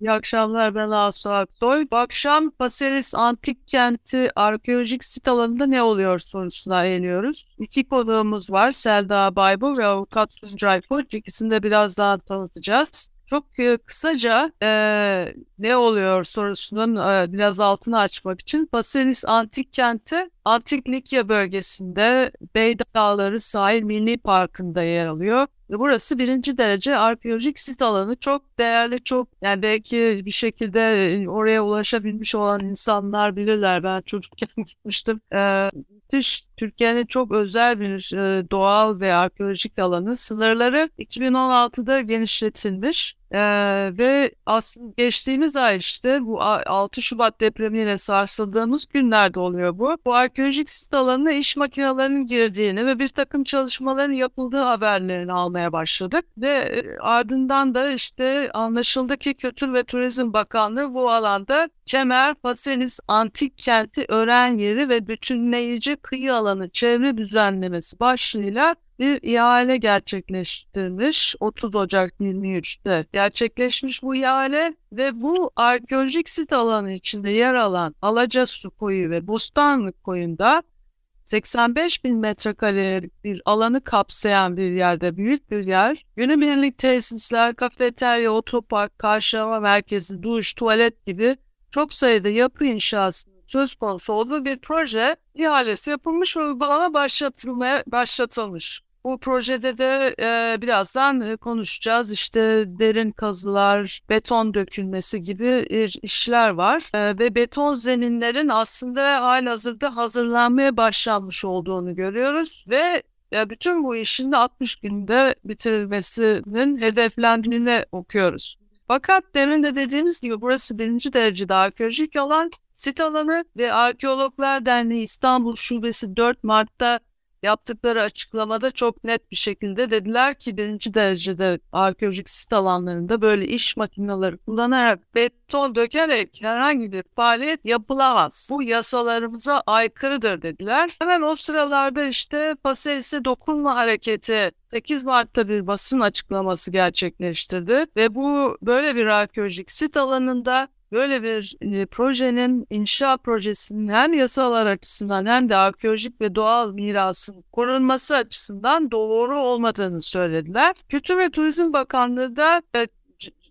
İyi akşamlar ben Asu Aksoy. Bu akşam Paseris Antik Kenti Arkeolojik Sit Alanı'nda ne oluyor sorusuna eğiliyoruz. İki konuğumuz var. Selda Baybu ve Avukat Tuncay Koç. İkisini de birazdan tanıtacağız. Çok e, kısaca e, ne oluyor sorusunun e, biraz altını açmak için Paseris Antik Kenti Antik Likya bölgesinde Bey Dağları Sahil Milli Parkı'nda yer alıyor. Burası birinci derece arkeolojik sit alanı. Çok değerli, çok yani belki bir şekilde oraya ulaşabilmiş olan insanlar bilirler. Ben çocukken gitmiştim. Ee, Türkiye'nin çok özel bir e, doğal ve arkeolojik alanı. Sınırları 2016'da genişletilmiş. Ee, ve aslında geçtiğimiz ay işte bu 6 Şubat depremiyle sarsıldığımız günlerde oluyor bu. Bu arkeolojik sit alanına iş makinelerinin girdiğini ve bir takım çalışmaların yapıldığı haberlerini almaya başladık. Ve ardından da işte anlaşıldı ki Kültür ve Turizm Bakanlığı bu alanda Kemer, Faselis Antik Kenti Öğren Yeri ve Bütünleyici Kıyı Alanı Çevre Düzenlemesi başlığıyla bir ihale gerçekleştirmiş. 30 Ocak 23'te gerçekleşmiş bu ihale ve bu arkeolojik sit alanı içinde yer alan Alacasu koyu ve Bostanlık koyunda 85 bin metrekarelik bir alanı kapsayan bir yerde büyük bir yer. Günübirlik tesisler, kafeterya, otopark, karşılama merkezi, duş, tuvalet gibi çok sayıda yapı inşasının söz konusu olduğu bir proje ihalesi yapılmış ve uygulama başlatılmaya başlatılmış. Bu projede de e, birazdan konuşacağız. İşte derin kazılar, beton dökülmesi gibi işler var. E, ve beton zeminlerin aslında halihazırda hazırlanmaya başlanmış olduğunu görüyoruz. Ve ya bütün bu işin de 60 günde bitirilmesinin hedeflendiğini okuyoruz. Fakat demin de dediğimiz gibi burası birinci derecede arkeolojik alan, sit alanı ve Arkeologlar Derneği İstanbul Şubesi 4 Mart'ta yaptıkları açıklamada çok net bir şekilde dediler ki birinci derecede arkeolojik sit alanlarında böyle iş makineleri kullanarak beton dökerek herhangi bir faaliyet yapılamaz. Bu yasalarımıza aykırıdır dediler. Hemen o sıralarda işte Paseris'e dokunma hareketi 8 Mart'ta bir basın açıklaması gerçekleştirdi ve bu böyle bir arkeolojik sit alanında böyle bir e, projenin inşa projesinin hem yasalar açısından hem de arkeolojik ve doğal mirasın korunması açısından doğru olmadığını söylediler. Kültür ve Turizm Bakanlığı da e,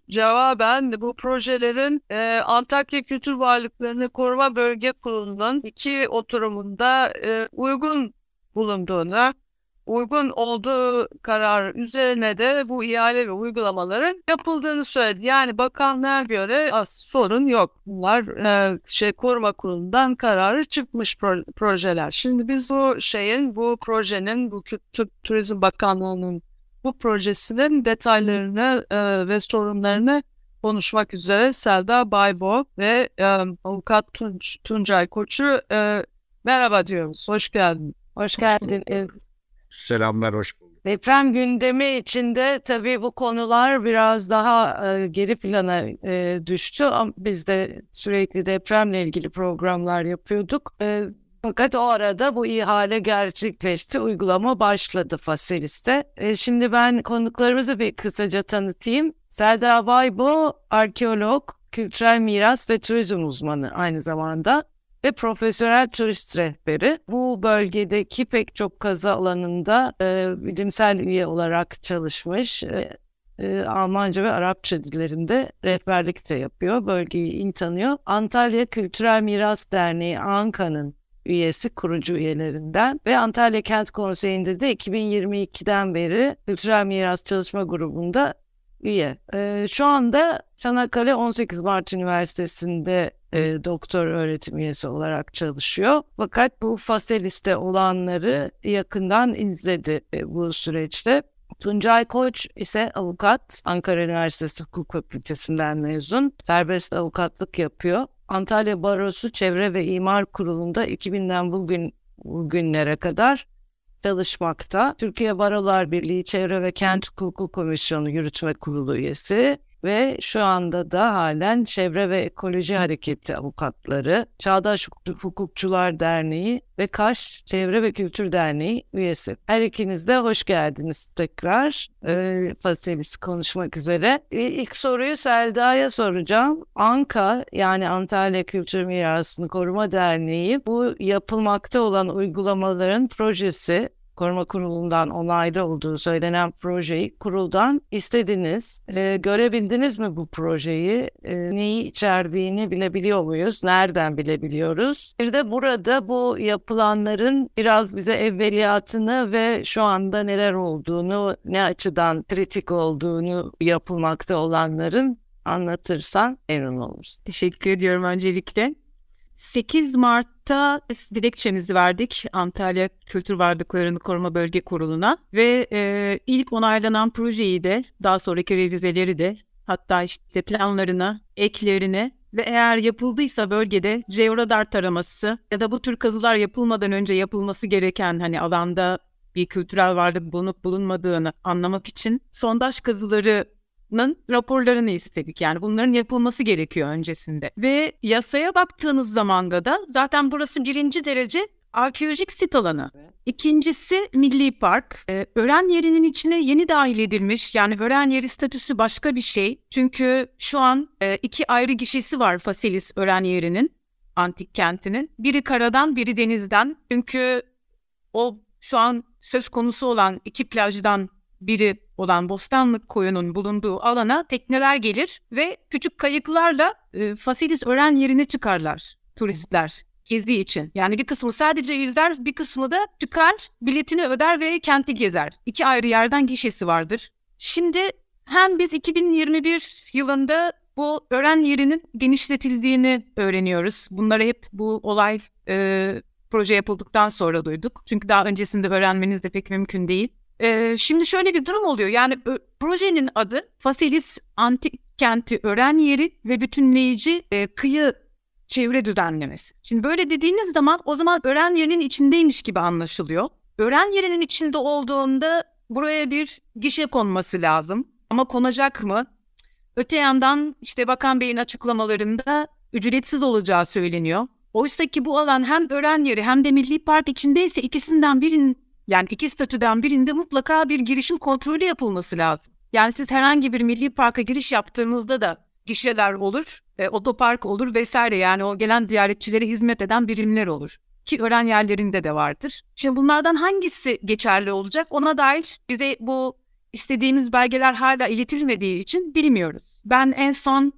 cevaben bu projelerin e, Antakya Kültür Varlıklarını Koruma Bölge Kurulu'nun iki oturumunda e, uygun bulunduğunu uygun olduğu karar üzerine de bu ihale ve uygulamaların yapıldığını söyledi. Yani bakanlığa göre az sorun yok. Bunlar e, şey koruma kurulundan kararı çıkmış pro projeler. Şimdi biz bu şeyin, bu projenin, bu Kültür Turizm Bakanlığı'nın bu projesinin detaylarını e, ve sorunlarını konuşmak üzere Selda Baybo ve e, avukat Tunç, Tuncay Koç'u e, merhaba diyoruz. Hoş geldiniz. Hoş geldiniz. Selamlar, hoş bulduk. Deprem gündemi içinde tabii bu konular biraz daha e, geri plana e, düştü. Biz de sürekli depremle ilgili programlar yapıyorduk. E, fakat o arada bu ihale gerçekleşti, uygulama başladı Faselis'te. E, şimdi ben konuklarımızı bir kısaca tanıtayım. Selda Baybo, arkeolog, kültürel miras ve turizm uzmanı aynı zamanda ve profesyonel turist rehberi. Bu bölgedeki pek çok kazı alanında e, bilimsel üye olarak çalışmış. E, e, Almanca ve Arapça dillerinde rehberlik de yapıyor. Bölgeyi iyi tanıyor. Antalya Kültürel Miras Derneği ANKA'nın üyesi, kurucu üyelerinden ve Antalya Kent Konseyi'nde de 2022'den beri Kültürel Miras Çalışma Grubu'nda üye. E, şu anda Çanakkale 18 Mart Üniversitesi'nde e, doktor öğretim üyesi olarak çalışıyor. Fakat bu Faselis'te olanları yakından izledi e, bu süreçte. Tuncay Koç ise avukat. Ankara Üniversitesi Hukuk Fakültesinden mezun. Serbest avukatlık yapıyor. Antalya Barosu Çevre ve İmar Kurulu'nda 2000'den bugün bugünlere kadar çalışmakta. Türkiye Barolar Birliği Çevre ve Kent Hukuku Komisyonu Yürütme Kurulu üyesi ve şu anda da halen Çevre ve Ekoloji Hareketi avukatları, Çağdaş Hukukçular Derneği ve Kaş Çevre ve Kültür Derneği üyesi. Her ikiniz de hoş geldiniz tekrar e, Fasilis konuşmak üzere. E, ilk soruyu Selda'ya soracağım. ANKA yani Antalya Kültür Mirasını Koruma Derneği bu yapılmakta olan uygulamaların projesi Koruma Kurulu'ndan onaylı olduğu söylenen projeyi kuruldan istediniz. E, görebildiniz mi bu projeyi? E, neyi içerdiğini bilebiliyor muyuz? Nereden bilebiliyoruz? Bir de burada bu yapılanların biraz bize evveliyatını ve şu anda neler olduğunu, ne açıdan kritik olduğunu yapılmakta olanların anlatırsan memnun oluruz. Teşekkür ediyorum öncelikle. 8 Mart'ta dilekçemizi verdik Antalya Kültür Varlıklarını Koruma Bölge Kurulu'na ve e, ilk onaylanan projeyi de daha sonraki revizeleri de hatta işte planlarını, eklerini ve eğer yapıldıysa bölgede georadar taraması ya da bu tür kazılar yapılmadan önce yapılması gereken hani alanda bir kültürel varlık bulunup bulunmadığını anlamak için sondaj kazıları raporlarını istedik. Yani bunların yapılması gerekiyor öncesinde. Ve yasaya baktığınız zamanda da zaten burası birinci derece arkeolojik sit alanı. İkincisi Milli Park. Ee, öğren yerinin içine yeni dahil edilmiş. Yani öğren yeri statüsü başka bir şey. Çünkü şu an e, iki ayrı gişesi var Fasilis öğren yerinin. Antik kentinin. Biri karadan biri denizden. Çünkü o şu an söz konusu olan iki plajdan biri olan Bostanlık koyunun bulunduğu alana tekneler gelir ve küçük kayıklarla e, Fasilis öğren yerine çıkarlar turistler gezi için. Yani bir kısmı sadece yüzer, bir kısmı da çıkar, biletini öder ve kenti gezer. İki ayrı yerden gişesi vardır. Şimdi hem biz 2021 yılında bu öğren yerinin genişletildiğini öğreniyoruz. Bunları hep bu olay e, proje yapıldıktan sonra duyduk. Çünkü daha öncesinde öğrenmeniz de pek mümkün değil. Ee, şimdi şöyle bir durum oluyor. Yani projenin adı Fasilis Antik Kenti Öğren Yeri ve Bütünleyici e, Kıyı Çevre Düzenlemesi. Şimdi böyle dediğiniz zaman o zaman öğren yerinin içindeymiş gibi anlaşılıyor. Öğren yerinin içinde olduğunda buraya bir gişe konması lazım. Ama konacak mı? Öte yandan işte Bakan Bey'in açıklamalarında ücretsiz olacağı söyleniyor. Oysa ki bu alan hem öğren yeri hem de milli park içindeyse ikisinden birinin yani iki statüden birinde mutlaka bir girişim kontrolü yapılması lazım. Yani siz herhangi bir milli parka giriş yaptığınızda da gişeler olur, e, otopark olur vesaire yani o gelen ziyaretçilere hizmet eden birimler olur. Ki öğren yerlerinde de vardır. Şimdi bunlardan hangisi geçerli olacak ona dair bize bu istediğimiz belgeler hala iletilmediği için bilmiyoruz. Ben en son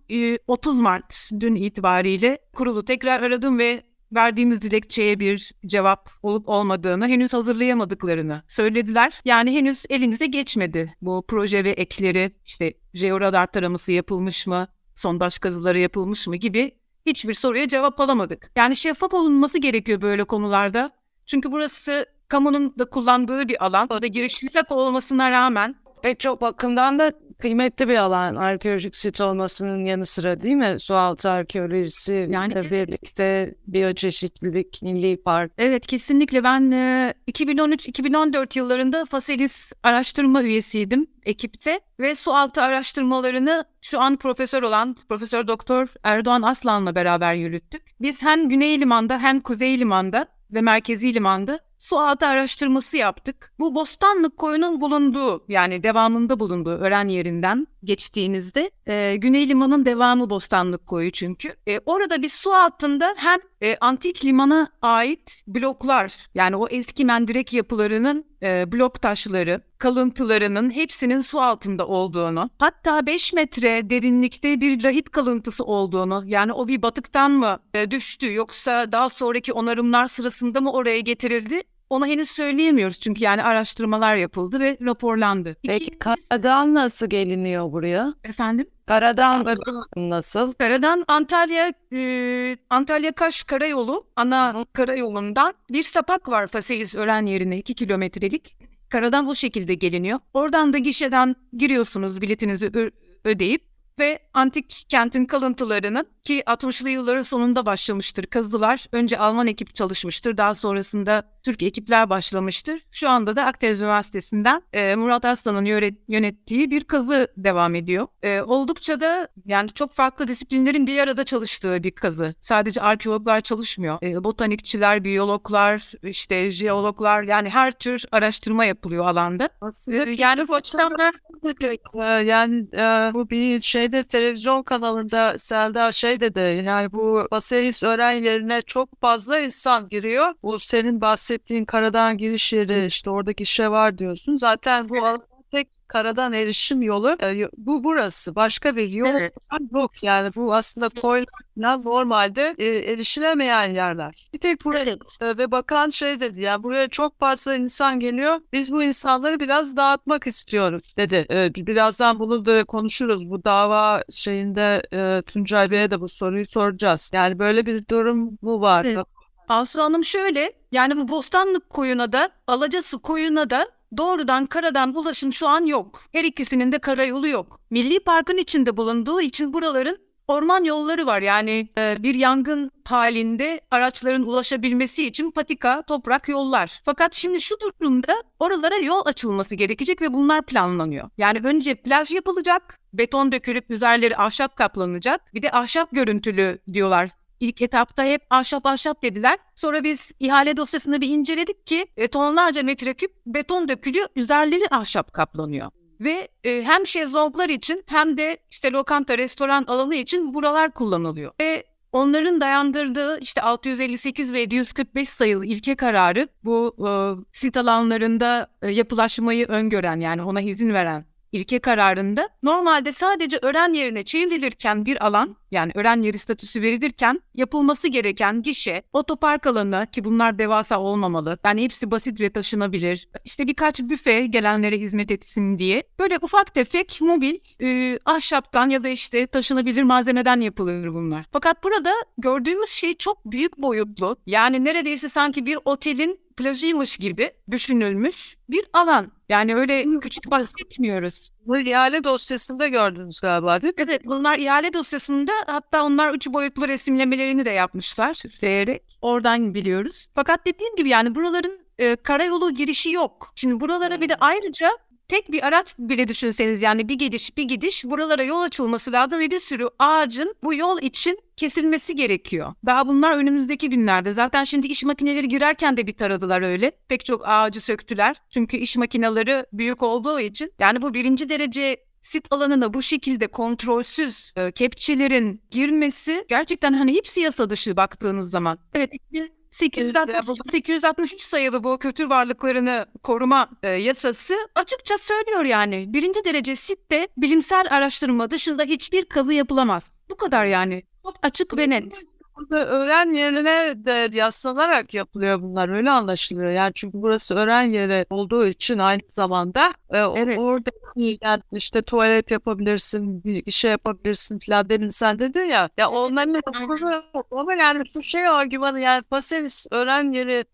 30 e, Mart dün itibariyle kurulu tekrar aradım ve verdiğimiz dilekçeye bir cevap olup olmadığını, henüz hazırlayamadıklarını söylediler. Yani henüz elinize geçmedi bu proje ve ekleri, işte jeoradar taraması yapılmış mı, sondaj kazıları yapılmış mı gibi hiçbir soruya cevap alamadık. Yani şeffaf olunması gerekiyor böyle konularda. Çünkü burası kamunun da kullandığı bir alan. Orada giriş yasak olmasına rağmen pek çok bakımdan da kıymetli bir alan arkeolojik sit olmasının yanı sıra değil mi? Sualtı arkeolojisi yani evet. birlikte biyoçeşitlilik, milli park. Evet kesinlikle ben e, 2013-2014 yıllarında Faselis araştırma üyesiydim ekipte ve sualtı araştırmalarını şu an profesör olan Profesör Doktor Erdoğan Aslan'la beraber yürüttük. Biz hem Güney Liman'da hem Kuzey Liman'da ve Merkezi Liman'da su altı araştırması yaptık. Bu Bostanlık koyunun bulunduğu yani devamında bulunduğu öğren yerinden geçtiğinizde e, Güney Liman'ın devamı Bostanlık koyu çünkü. E, orada bir su altında hem e, antik limana ait bloklar yani o eski mendirek yapılarının e, blok taşları, kalıntılarının hepsinin su altında olduğunu, hatta 5 metre derinlikte bir lahit kalıntısı olduğunu, yani o bir batıktan mı e, düştü yoksa daha sonraki onarımlar sırasında mı oraya getirildi? Onu henüz söyleyemiyoruz çünkü yani araştırmalar yapıldı ve raporlandı. Peki İkincisi... karadan nasıl geliniyor buraya? Efendim? Karadan nasıl? Karadan Antalya e, Antalya Kaş karayolu ana karayolundan bir sapak var Fasilis öğren yerine 2 kilometrelik. Karadan o şekilde geliniyor. Oradan da gişeden giriyorsunuz biletinizi ödeyip ve antik kentin kalıntılarının ki 60'lı yılların sonunda başlamıştır kazılar. Önce Alman ekip çalışmıştır. Daha sonrasında Türk ekipler başlamıştır. Şu anda da Akdeniz Üniversitesi'nden e, Murat Aslan'ın yönettiği bir kazı devam ediyor. E, oldukça da yani çok farklı disiplinlerin bir arada çalıştığı bir kazı. Sadece arkeologlar çalışmıyor. E, botanikçiler, biyologlar, işte jeologlar yani her tür araştırma yapılıyor alanda. E, yani bu açıdan ben yani e, bu bir şeyde televizyon kanalında Selda şey dedi yani bu Baselis öğren yerine çok fazla insan giriyor. Bu senin bahsettiğin karadan giriş yeri işte oradaki şey var diyorsun. Zaten bu tek karadan erişim yolu e, bu burası. Başka bir yol Evet. yok. Yani bu aslında koylar normalde e, erişilemeyen yerler. Bir tek buraya e, ve bakan şey dedi ya buraya çok fazla insan geliyor. Biz bu insanları biraz dağıtmak istiyoruz dedi. E, birazdan bunu da konuşuruz. Bu dava şeyinde e, Tuncay Bey'e de bu soruyu soracağız. Yani böyle bir durum mu var? Evet. Aslı Hanım şöyle, yani bu Bostanlık koyuna da, Alacası koyuna da doğrudan karadan ulaşım şu an yok. Her ikisinin de karayolu yok. Milli Park'ın içinde bulunduğu için buraların orman yolları var. Yani e, bir yangın halinde araçların ulaşabilmesi için patika, toprak yollar. Fakat şimdi şu durumda oralara yol açılması gerekecek ve bunlar planlanıyor. Yani önce plaj yapılacak, beton dökülüp üzerleri ahşap kaplanacak. Bir de ahşap görüntülü diyorlar İlk etapta hep ahşap ahşap dediler. Sonra biz ihale dosyasını bir inceledik ki e, tonlarca metreküp beton dökülüyor, üzerleri ahşap kaplanıyor. Ve e, hem şezlonglar için hem de işte lokanta, restoran alanı için buralar kullanılıyor. Ve onların dayandırdığı işte 658 ve 745 sayılı ilke kararı bu e, sit alanlarında e, yapılaşmayı öngören yani ona izin veren ilke kararında normalde sadece öğren yerine çevrilirken bir alan yani öğren yeri statüsü verilirken yapılması gereken gişe, otopark alanı ki bunlar devasa olmamalı. Yani hepsi basit ve taşınabilir. İşte birkaç büfe gelenlere hizmet etsin diye. Böyle ufak tefek mobil e, ahşaptan ya da işte taşınabilir malzemeden yapılır bunlar. Fakat burada gördüğümüz şey çok büyük boyutlu. Yani neredeyse sanki bir otelin plajıymış gibi düşünülmüş bir alan. Yani öyle küçük bahsetmiyoruz. Bu ihale dosyasında gördünüz galiba değil mi? Evet bunlar ihale dosyasında hatta onlar üç boyutlu resimlemelerini de yapmışlar süsleyerek. Oradan biliyoruz. Fakat dediğim gibi yani buraların e, karayolu girişi yok. Şimdi buralara bir de ayrıca tek bir araç bile düşünseniz yani bir gidiş bir gidiş buralara yol açılması lazım ve bir sürü ağacın bu yol için kesilmesi gerekiyor. Daha bunlar önümüzdeki günlerde. Zaten şimdi iş makineleri girerken de bir taradılar öyle. Pek çok ağacı söktüler. Çünkü iş makineleri büyük olduğu için. Yani bu birinci derece sit alanına bu şekilde kontrolsüz e, kepçelerin girmesi gerçekten hani hepsi yasa dışı baktığınız zaman. Evet 860, 863 sayılı bu kültür varlıklarını koruma e, yasası açıkça söylüyor yani. Birinci derece sitte bilimsel araştırma dışında hiçbir kazı yapılamaz. Bu kadar yani. Çok açık ve net. Öğren yerine de yaslanarak yapılıyor bunlar öyle anlaşılıyor. Yani çünkü burası öğren yeri olduğu için aynı zamanda e, Evet. orada yani işte tuvalet yapabilirsin, bir şey yapabilirsin falan demin sen dedin ya. Ya onların hepsini ama yani şu şey argümanı yani Paselis öğren yeri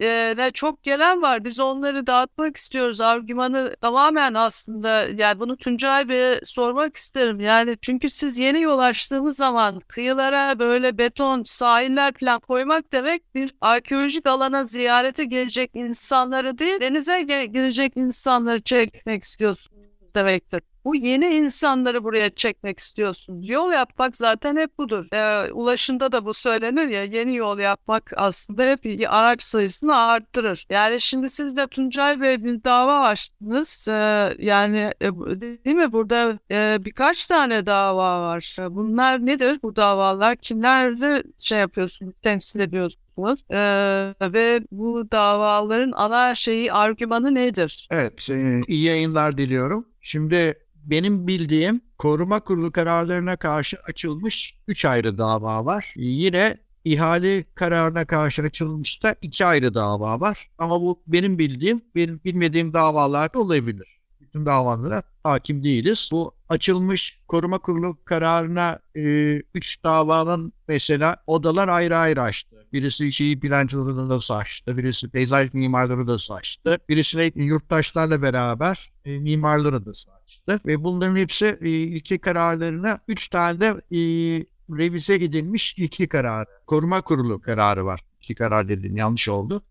e, çok gelen var. Biz onları dağıtmak istiyoruz. Argümanı tamamen aslında yani bunu Tuncay Bey'e sormak isterim. Yani çünkü siz yeni yol açtığınız zaman kıyılara böyle beton sahiller falan koymak demek bir arkeolojik alana ziyarete gelecek insanları değil denize girecek insanları çekmek istiyorsunuz demektir. Bu yeni insanları buraya çekmek istiyorsunuz. Yol yapmak zaten hep budur. Ee, ulaşımda da bu söylenir ya yeni yol yapmak aslında hep araç sayısını arttırır. Yani şimdi siz de Tuncay Bey bir dava açtınız. Ee, yani e, değil mi burada e, birkaç tane dava var. Bunlar nedir bu davalar? Kimleri şey yapıyorsunuz, temsil ediyorsunuz? Ee, ve bu davaların ana şeyi, argümanı nedir? Evet, e, iyi yayınlar diliyorum. Şimdi benim bildiğim koruma kurulu kararlarına karşı açılmış 3 ayrı dava var. Yine ihale kararına karşı açılmış da 2 ayrı dava var. Ama bu benim bildiğim, benim bilmediğim davalar da olabilir. bütün davalara hakim değiliz. Bu açılmış koruma kurulu kararına 3 e, davanın mesela odalar ayrı ayrı açtı. Birisi şehir plancılarını da açtı. Birisi peyzaj mimarları da açtı. Birisi yurttaşlarla beraber e, mimarları da açtı. Ve bunların hepsi e, ilki kararlarına 3 tane de e, revize edilmiş ilki kararı. Koruma kurulu kararı var. İki karar dedim yanlış oldu.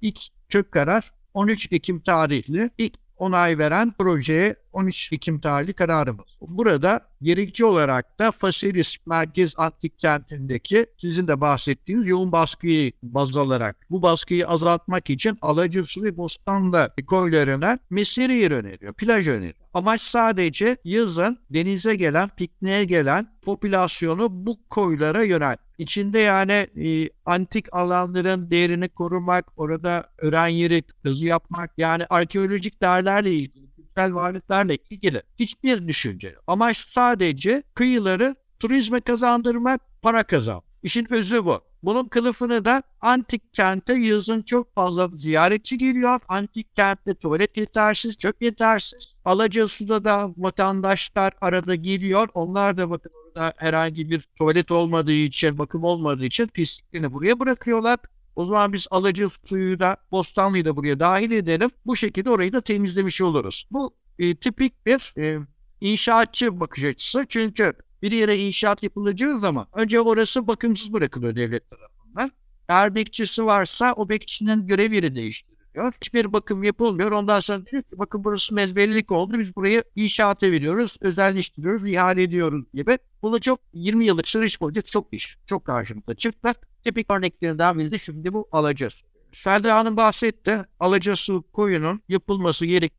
İlk çök karar 13 Ekim tarihli ilk onay veren projeye 13 Ekim tarihli kararımız. Burada gerekçe olarak da Fasilis Merkez Antik Kenti'ndeki sizin de bahsettiğiniz yoğun baskıyı baz alarak bu baskıyı azaltmak için Alacısu ve Bostanlı koylarına mesire öneriyor, plaj öneriyor. Amaç sadece yazın denize gelen, pikniğe gelen popülasyonu bu koylara yönel. İçinde yani e, antik alanların değerini korumak, orada öğren yeri kazı yapmak, yani arkeolojik değerlerle ilgili, kültürel varlıklarla ilgili hiçbir düşünce. Amaç sadece kıyıları turizme kazandırmak, para kazan. İşin özü bu. Bunun kılıfını da antik kente yazın çok fazla ziyaretçi geliyor. Antik kentte tuvalet yetersiz, çok yetersiz. Alacasu'da da vatandaşlar arada geliyor. Onlar da bakın orada herhangi bir tuvalet olmadığı için, bakım olmadığı için pisliklerini buraya bırakıyorlar. O zaman biz alıcı suyu da Bostanlı'yı da buraya dahil edelim. Bu şekilde orayı da temizlemiş oluruz. Bu e, tipik bir e, inşaatçı bakış açısı. Çünkü bir yere inşaat yapılacağı zaman önce orası bakımsız bırakılıyor devlet tarafından. Eğer bekçisi varsa o bekçinin görev yeri değiştiriliyor. Hiçbir bakım yapılmıyor. Ondan sonra diyor ki bakın burası mezbelilik oldu. Biz burayı inşaata veriyoruz, özelleştiriyoruz, ihale ediyoruz gibi. Bunu çok 20 yıllık süreç boyunca çok iş, çok karşımıza çıktı. Tipik örneklerinden biri de şimdi bu alacağız. Selda Hanım bahsetti. Alacası koyunun yapılması gerek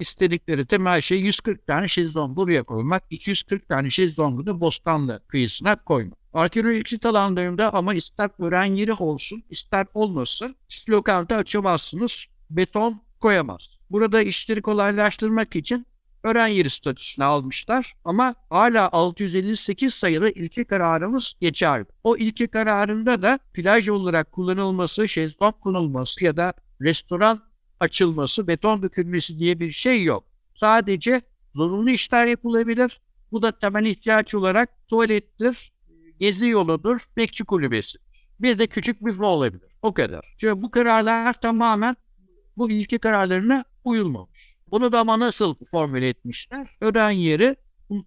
istedikleri temel şey 140 tane şezlong buraya koymak, 240 tane şezlongu da Bostanlı kıyısına koymak. Arkeolojik sit alanlarında ama ister öğren yeri olsun, ister olmasın, lokanta açamazsınız, beton koyamaz. Burada işleri kolaylaştırmak için öğren yeri statüsüne almışlar ama hala 658 sayılı ilki kararımız geçer. O ilki kararında da plaj olarak kullanılması, şezlong kullanılması ya da restoran açılması, beton dökülmesi diye bir şey yok. Sadece zorunlu işler yapılabilir. Bu da temel ihtiyaç olarak tuvalettir, gezi yoludur, bekçi kulübesi. Bir de küçük büfe olabilir. O kadar. Çünkü bu kararlar tamamen bu ilki kararlarına uyulmamış. Bunu da ama nasıl formüle etmişler? Öden yeri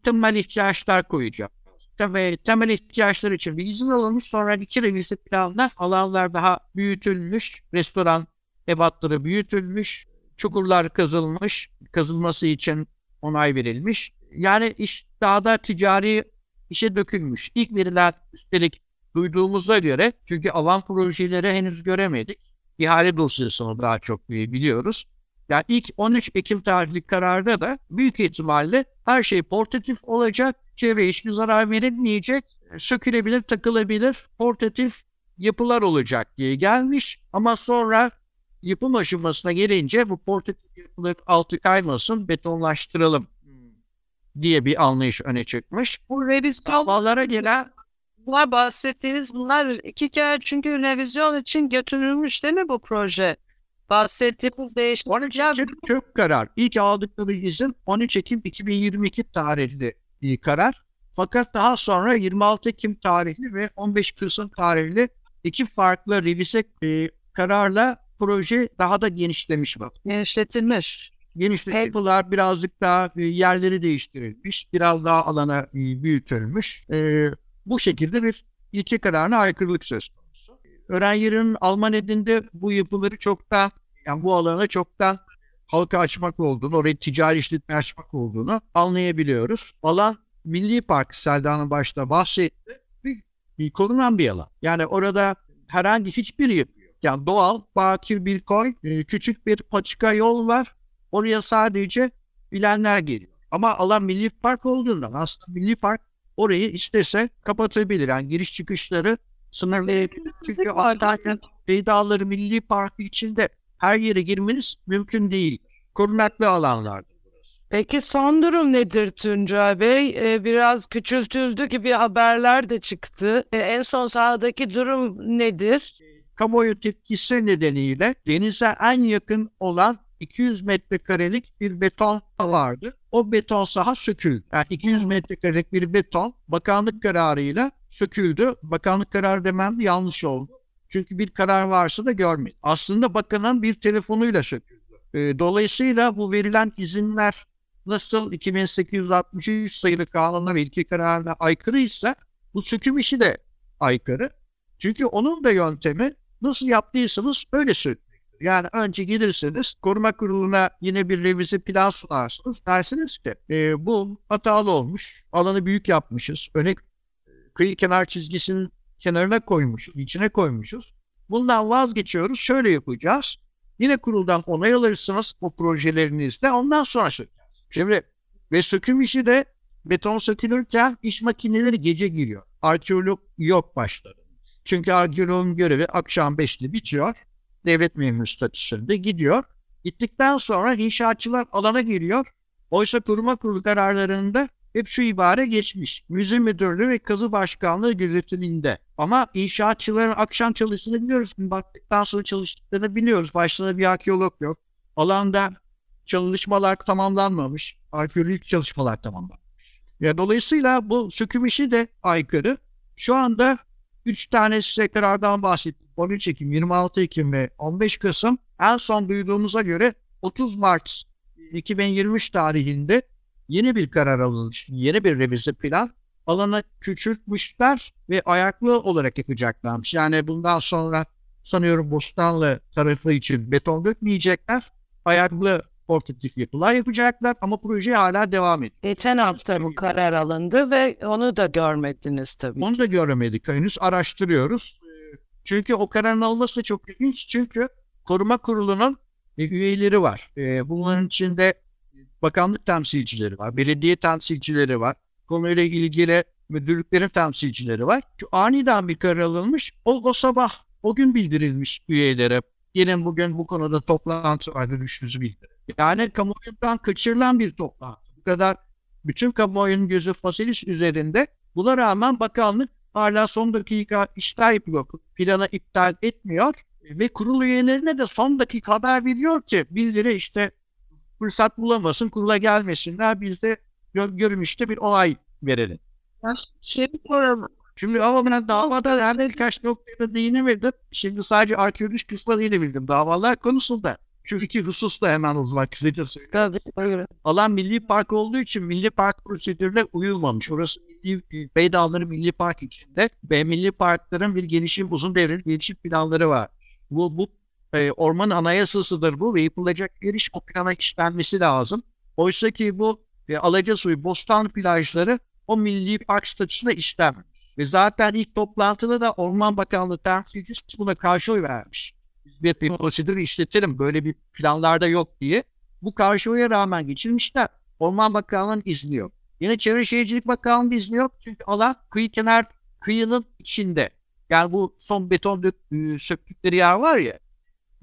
temel ihtiyaçlar koyacak. Temel, temel ihtiyaçlar için bir izin alınmış sonra iki revisi planla alanlar daha büyütülmüş. Restoran ebatları büyütülmüş, çukurlar kazılmış, kazılması için onay verilmiş. Yani iş daha da ticari işe dökülmüş. İlk veriler üstelik duyduğumuza göre çünkü alan projeleri henüz göremedik. İhale dosyasını daha çok biliyoruz. Yani ilk 13 Ekim tarihli kararda da büyük ihtimalle her şey portatif olacak, çevre hiçbir zarar verilmeyecek, sökülebilir, takılabilir, portatif yapılar olacak diye gelmiş. Ama sonra yapım aşamasına gelince bu portatif yapıların altı kaymasın betonlaştıralım diye bir anlayış öne çıkmış. Bu revizyon Davalara gelen bunlar bahsettiğiniz bunlar iki kere çünkü revizyon için götürülmüş değil mi bu proje? Bahsettiğimiz değişiklikler 13 Ekim kök karar. İlk aldıkları izin 13 Ekim 2022 tarihli bir karar. Fakat daha sonra 26 Ekim tarihli ve 15 Kasım tarihli iki farklı revize e, kararla proje daha da genişlemiş bak. Genişletilmiş. Genişletilmiş. Yapılar birazcık daha e, yerleri değiştirilmiş. Biraz daha alana e, büyütülmüş. E, bu şekilde bir ilke kararına aykırılık söz konusu. Öğren yerinin Alman edinde bu yapıları çoktan yani bu alana çoktan halka açmak olduğunu, orayı ticari işletme açmak olduğunu anlayabiliyoruz. Alan Milli Park Selda'nın başta bahsetti. Bir, bir korunan bir alan. Yani orada herhangi hiçbir yapı yani doğal, bakir bir koy, e, küçük bir patika yol var. Oraya sadece bilenler geliyor. Ama alan milli park olduğundan aslında milli park orayı istese kapatabilir. Yani giriş çıkışları sınırlayabilir. Çünkü Antalya Beydağları Milli Parkı içinde her yere girmeniz mümkün değil. Korunaklı alanlardır. Peki son durum nedir Tuncay Bey? Ee, biraz küçültüldü gibi haberler de çıktı. Ee, en son sahadaki durum nedir? kamuoyu tepkisi nedeniyle denize en yakın olan 200 metrekarelik bir beton vardı. O beton saha söküldü. Yani 200 metrekarelik bir beton bakanlık kararıyla söküldü. Bakanlık kararı demem yanlış oldu. Çünkü bir karar varsa da görmedim. Aslında bakanın bir telefonuyla söküldü. E, dolayısıyla bu verilen izinler nasıl 2863 sayılı kanunla ve ilki kararına aykırıysa bu söküm işi de aykırı. Çünkü onun da yöntemi nasıl yaptıysanız öyle sökmektir. Yani önce gelirseniz koruma kuruluna yine bir revize plan sunarsınız. Dersiniz ki e, bu hatalı olmuş, alanı büyük yapmışız, öne kıyı kenar çizgisinin kenarına koymuşuz, içine koymuşuz. Bundan vazgeçiyoruz, şöyle yapacağız. Yine kuruldan onay alırsınız o projelerinizde, ondan sonra sökeceğiz. Şimdi ve söküm işi de beton sökülürken iş makineleri gece giriyor. Arkeolog yok başladı. Çünkü arkeologun görevi akşam 5'te bitiyor. Devlet memuru statüsünde gidiyor. Gittikten sonra inşaatçılar alana giriyor. Oysa kuruma kurulu kararlarında hep şu ibare geçmiş. Müze müdürlüğü ve kazı başkanlığı gözetiminde. Ama inşaatçıların akşam çalıştığını biliyoruz. Baktıktan sonra çalıştıklarını biliyoruz. Başlarında bir arkeolog yok. Alanda çalışmalar tamamlanmamış. Arkeolojik çalışmalar tamamlanmış. Ya dolayısıyla bu söküm işi de aykırı. Şu anda 3 tane size karardan bahsettim. 13 Ekim, 26 Ekim ve 15 Kasım. En son duyduğumuza göre 30 Mart 2023 tarihinde yeni bir karar alınmış. Yeni bir revize plan. Alanı küçültmüşler ve ayaklı olarak yapacaklarmış. Yani bundan sonra sanıyorum Bostanlı tarafı için beton dökmeyecekler. Ayaklı portatif yapılar yapacaklar ama proje hala devam ediyor. Geçen hafta bu karar alındı ve onu da görmediniz tabii. Onu da göremedik henüz araştırıyoruz. Ee, Çünkü o kararın alınması çok ilginç. Çünkü koruma kurulunun e, üyeleri var. E, Bunların içinde bakanlık temsilcileri var, belediye temsilcileri var, konuyla ilgili müdürlüklerin temsilcileri var. Aniden bir karar alınmış. O, o sabah o gün bildirilmiş üyelere. Gelin bugün bu konuda toplantı var görüşünüzü bildirin. Yani kamuoyundan kaçırılan bir toplantı. Bu kadar bütün kamuoyunun gözü Fasilis üzerinde. Buna rağmen bakanlık hala son dakika işler yapıyor. Planı iptal etmiyor. Ve kurul üyelerine de son dakika haber veriyor ki birileri işte fırsat bulamasın, kurula gelmesinler. Biz de gör, görünüşte bir olay verelim. Şey soralım. Şimdi ama ben davada her birkaç noktaya değinemedim. Şimdi sadece arkeolojik kısmı değinebildim. Davalar konusunda. Şu iki hususla hemen uzmak kısaca söyleyeyim. Tabii. Alan milli park olduğu için milli park prosedürüne uyulmamış. Orası milli, Bey Dağları Milli Park içinde ve milli parkların bir gelişim, uzun devreli gelişim planları var. Bu, bu e, orman anayasasıdır bu ve yapılacak giriş o plana işlenmesi lazım. Oysa ki bu e, Alacasuyu, Bostan plajları o milli park statüsüne işlenmemiş. Ve zaten ilk toplantıda da Orman Bakanlığı temsilcisi buna karşı oy vermiş. Biz bir, bir prosedür işletelim böyle bir planlarda yok diye. Bu karşı oya rağmen geçirmişler. Orman Bakanlığı'nın izni yok. Yine Çevre Şehircilik Bakanlığı'nın izni yok. Çünkü alan kıyı kenar kıyının içinde. Yani bu son beton dök, e, söktükleri yer var ya.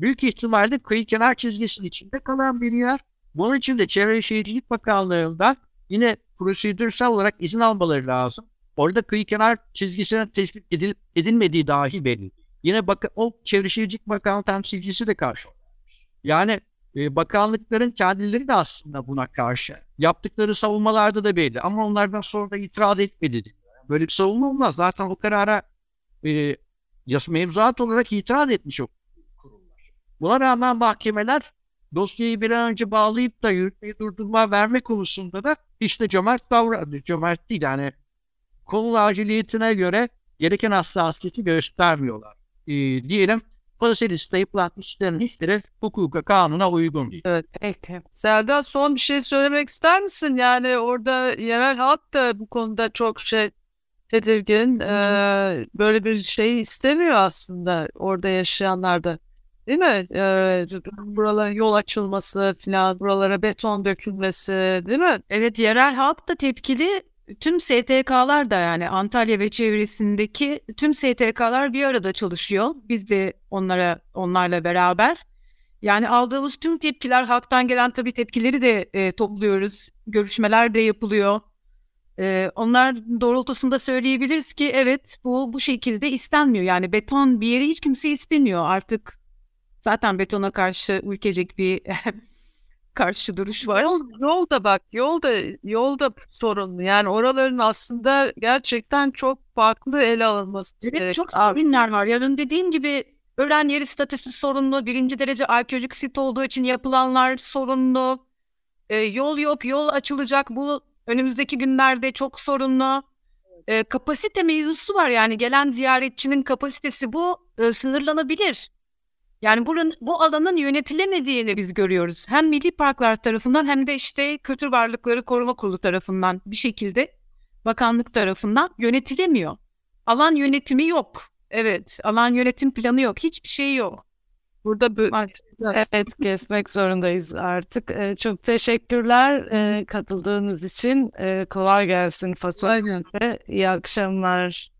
Büyük ihtimalle kıyı kenar çizgisinin içinde kalan bir yer. Bunun için de Çevre Şehircilik Bakanlığı'ndan yine prosedürsel olarak izin almaları lazım. Orada kıyı kenar çizgisine tespit edilip edilmediği dahi belli. Yine bak o Çevre Şehircilik Bakanlığı temsilcisi de karşı. Yani e, bakanlıkların kendileri de aslında buna karşı. Yaptıkları savunmalarda da belli ama onlardan sonra da itiraz etmedi. diyor. Böyle bir savunma olmaz. Zaten o karara e, mevzuat olarak itiraz etmiş o kurumlar. Buna rağmen mahkemeler dosyayı bir an önce bağlayıp da yürütmeyi durdurma verme konusunda da işte cömert davrandı. Cömert değil yani konunun aciliyetine göre gereken hassasiyeti göstermiyorlar. E, diyelim yapılanmış işlerin hiçbiri hukuka, kanuna uygun değil. Evet, peki. Selda son bir şey söylemek ister misin? Yani orada yerel halk da bu konuda çok şey tedirgin. Ee, böyle bir şey istemiyor aslında orada yaşayanlar da. Değil mi? Ee, buralara yol açılması falan, buralara beton dökülmesi, değil mi? Evet yerel halk da tepkili. Tüm STK'lar da yani Antalya ve çevresindeki tüm STK'lar bir arada çalışıyor. Biz de onlara onlarla beraber. Yani aldığımız tüm tepkiler halktan gelen tabii tepkileri de e, topluyoruz. Görüşmeler de yapılıyor. E, onlar doğrultusunda söyleyebiliriz ki evet bu bu şekilde istenmiyor. Yani beton bir yeri hiç kimse istemiyor artık. Zaten betona karşı ülkecek bir karşı duruş var. Yol, yol da bak yol da yol da sorunlu. Yani oraların aslında gerçekten çok farklı ele alınması Evet gerek. çok sorunlar var. Yani dediğim gibi öğren yeri statüsü sorunlu. Birinci derece arkeolojik sit olduğu için yapılanlar sorunlu. Ee, yol yok, yol açılacak. Bu önümüzdeki günlerde çok sorunlu. Ee, kapasite mevzusu var yani gelen ziyaretçinin kapasitesi bu e, sınırlanabilir. Yani buranın, bu alanın yönetilemediğini biz görüyoruz. Hem milli parklar tarafından hem de işte Kültür Varlıkları Koruma Kurulu tarafından bir şekilde bakanlık tarafından yönetilemiyor. Alan yönetimi yok. Evet, alan yönetim planı yok. Hiçbir şey yok. Burada bö- Maalesef. Evet kesmek zorundayız artık. Ee, çok teşekkürler e, katıldığınız için. E, kolay gelsin. Aynen. ve iyi akşamlar.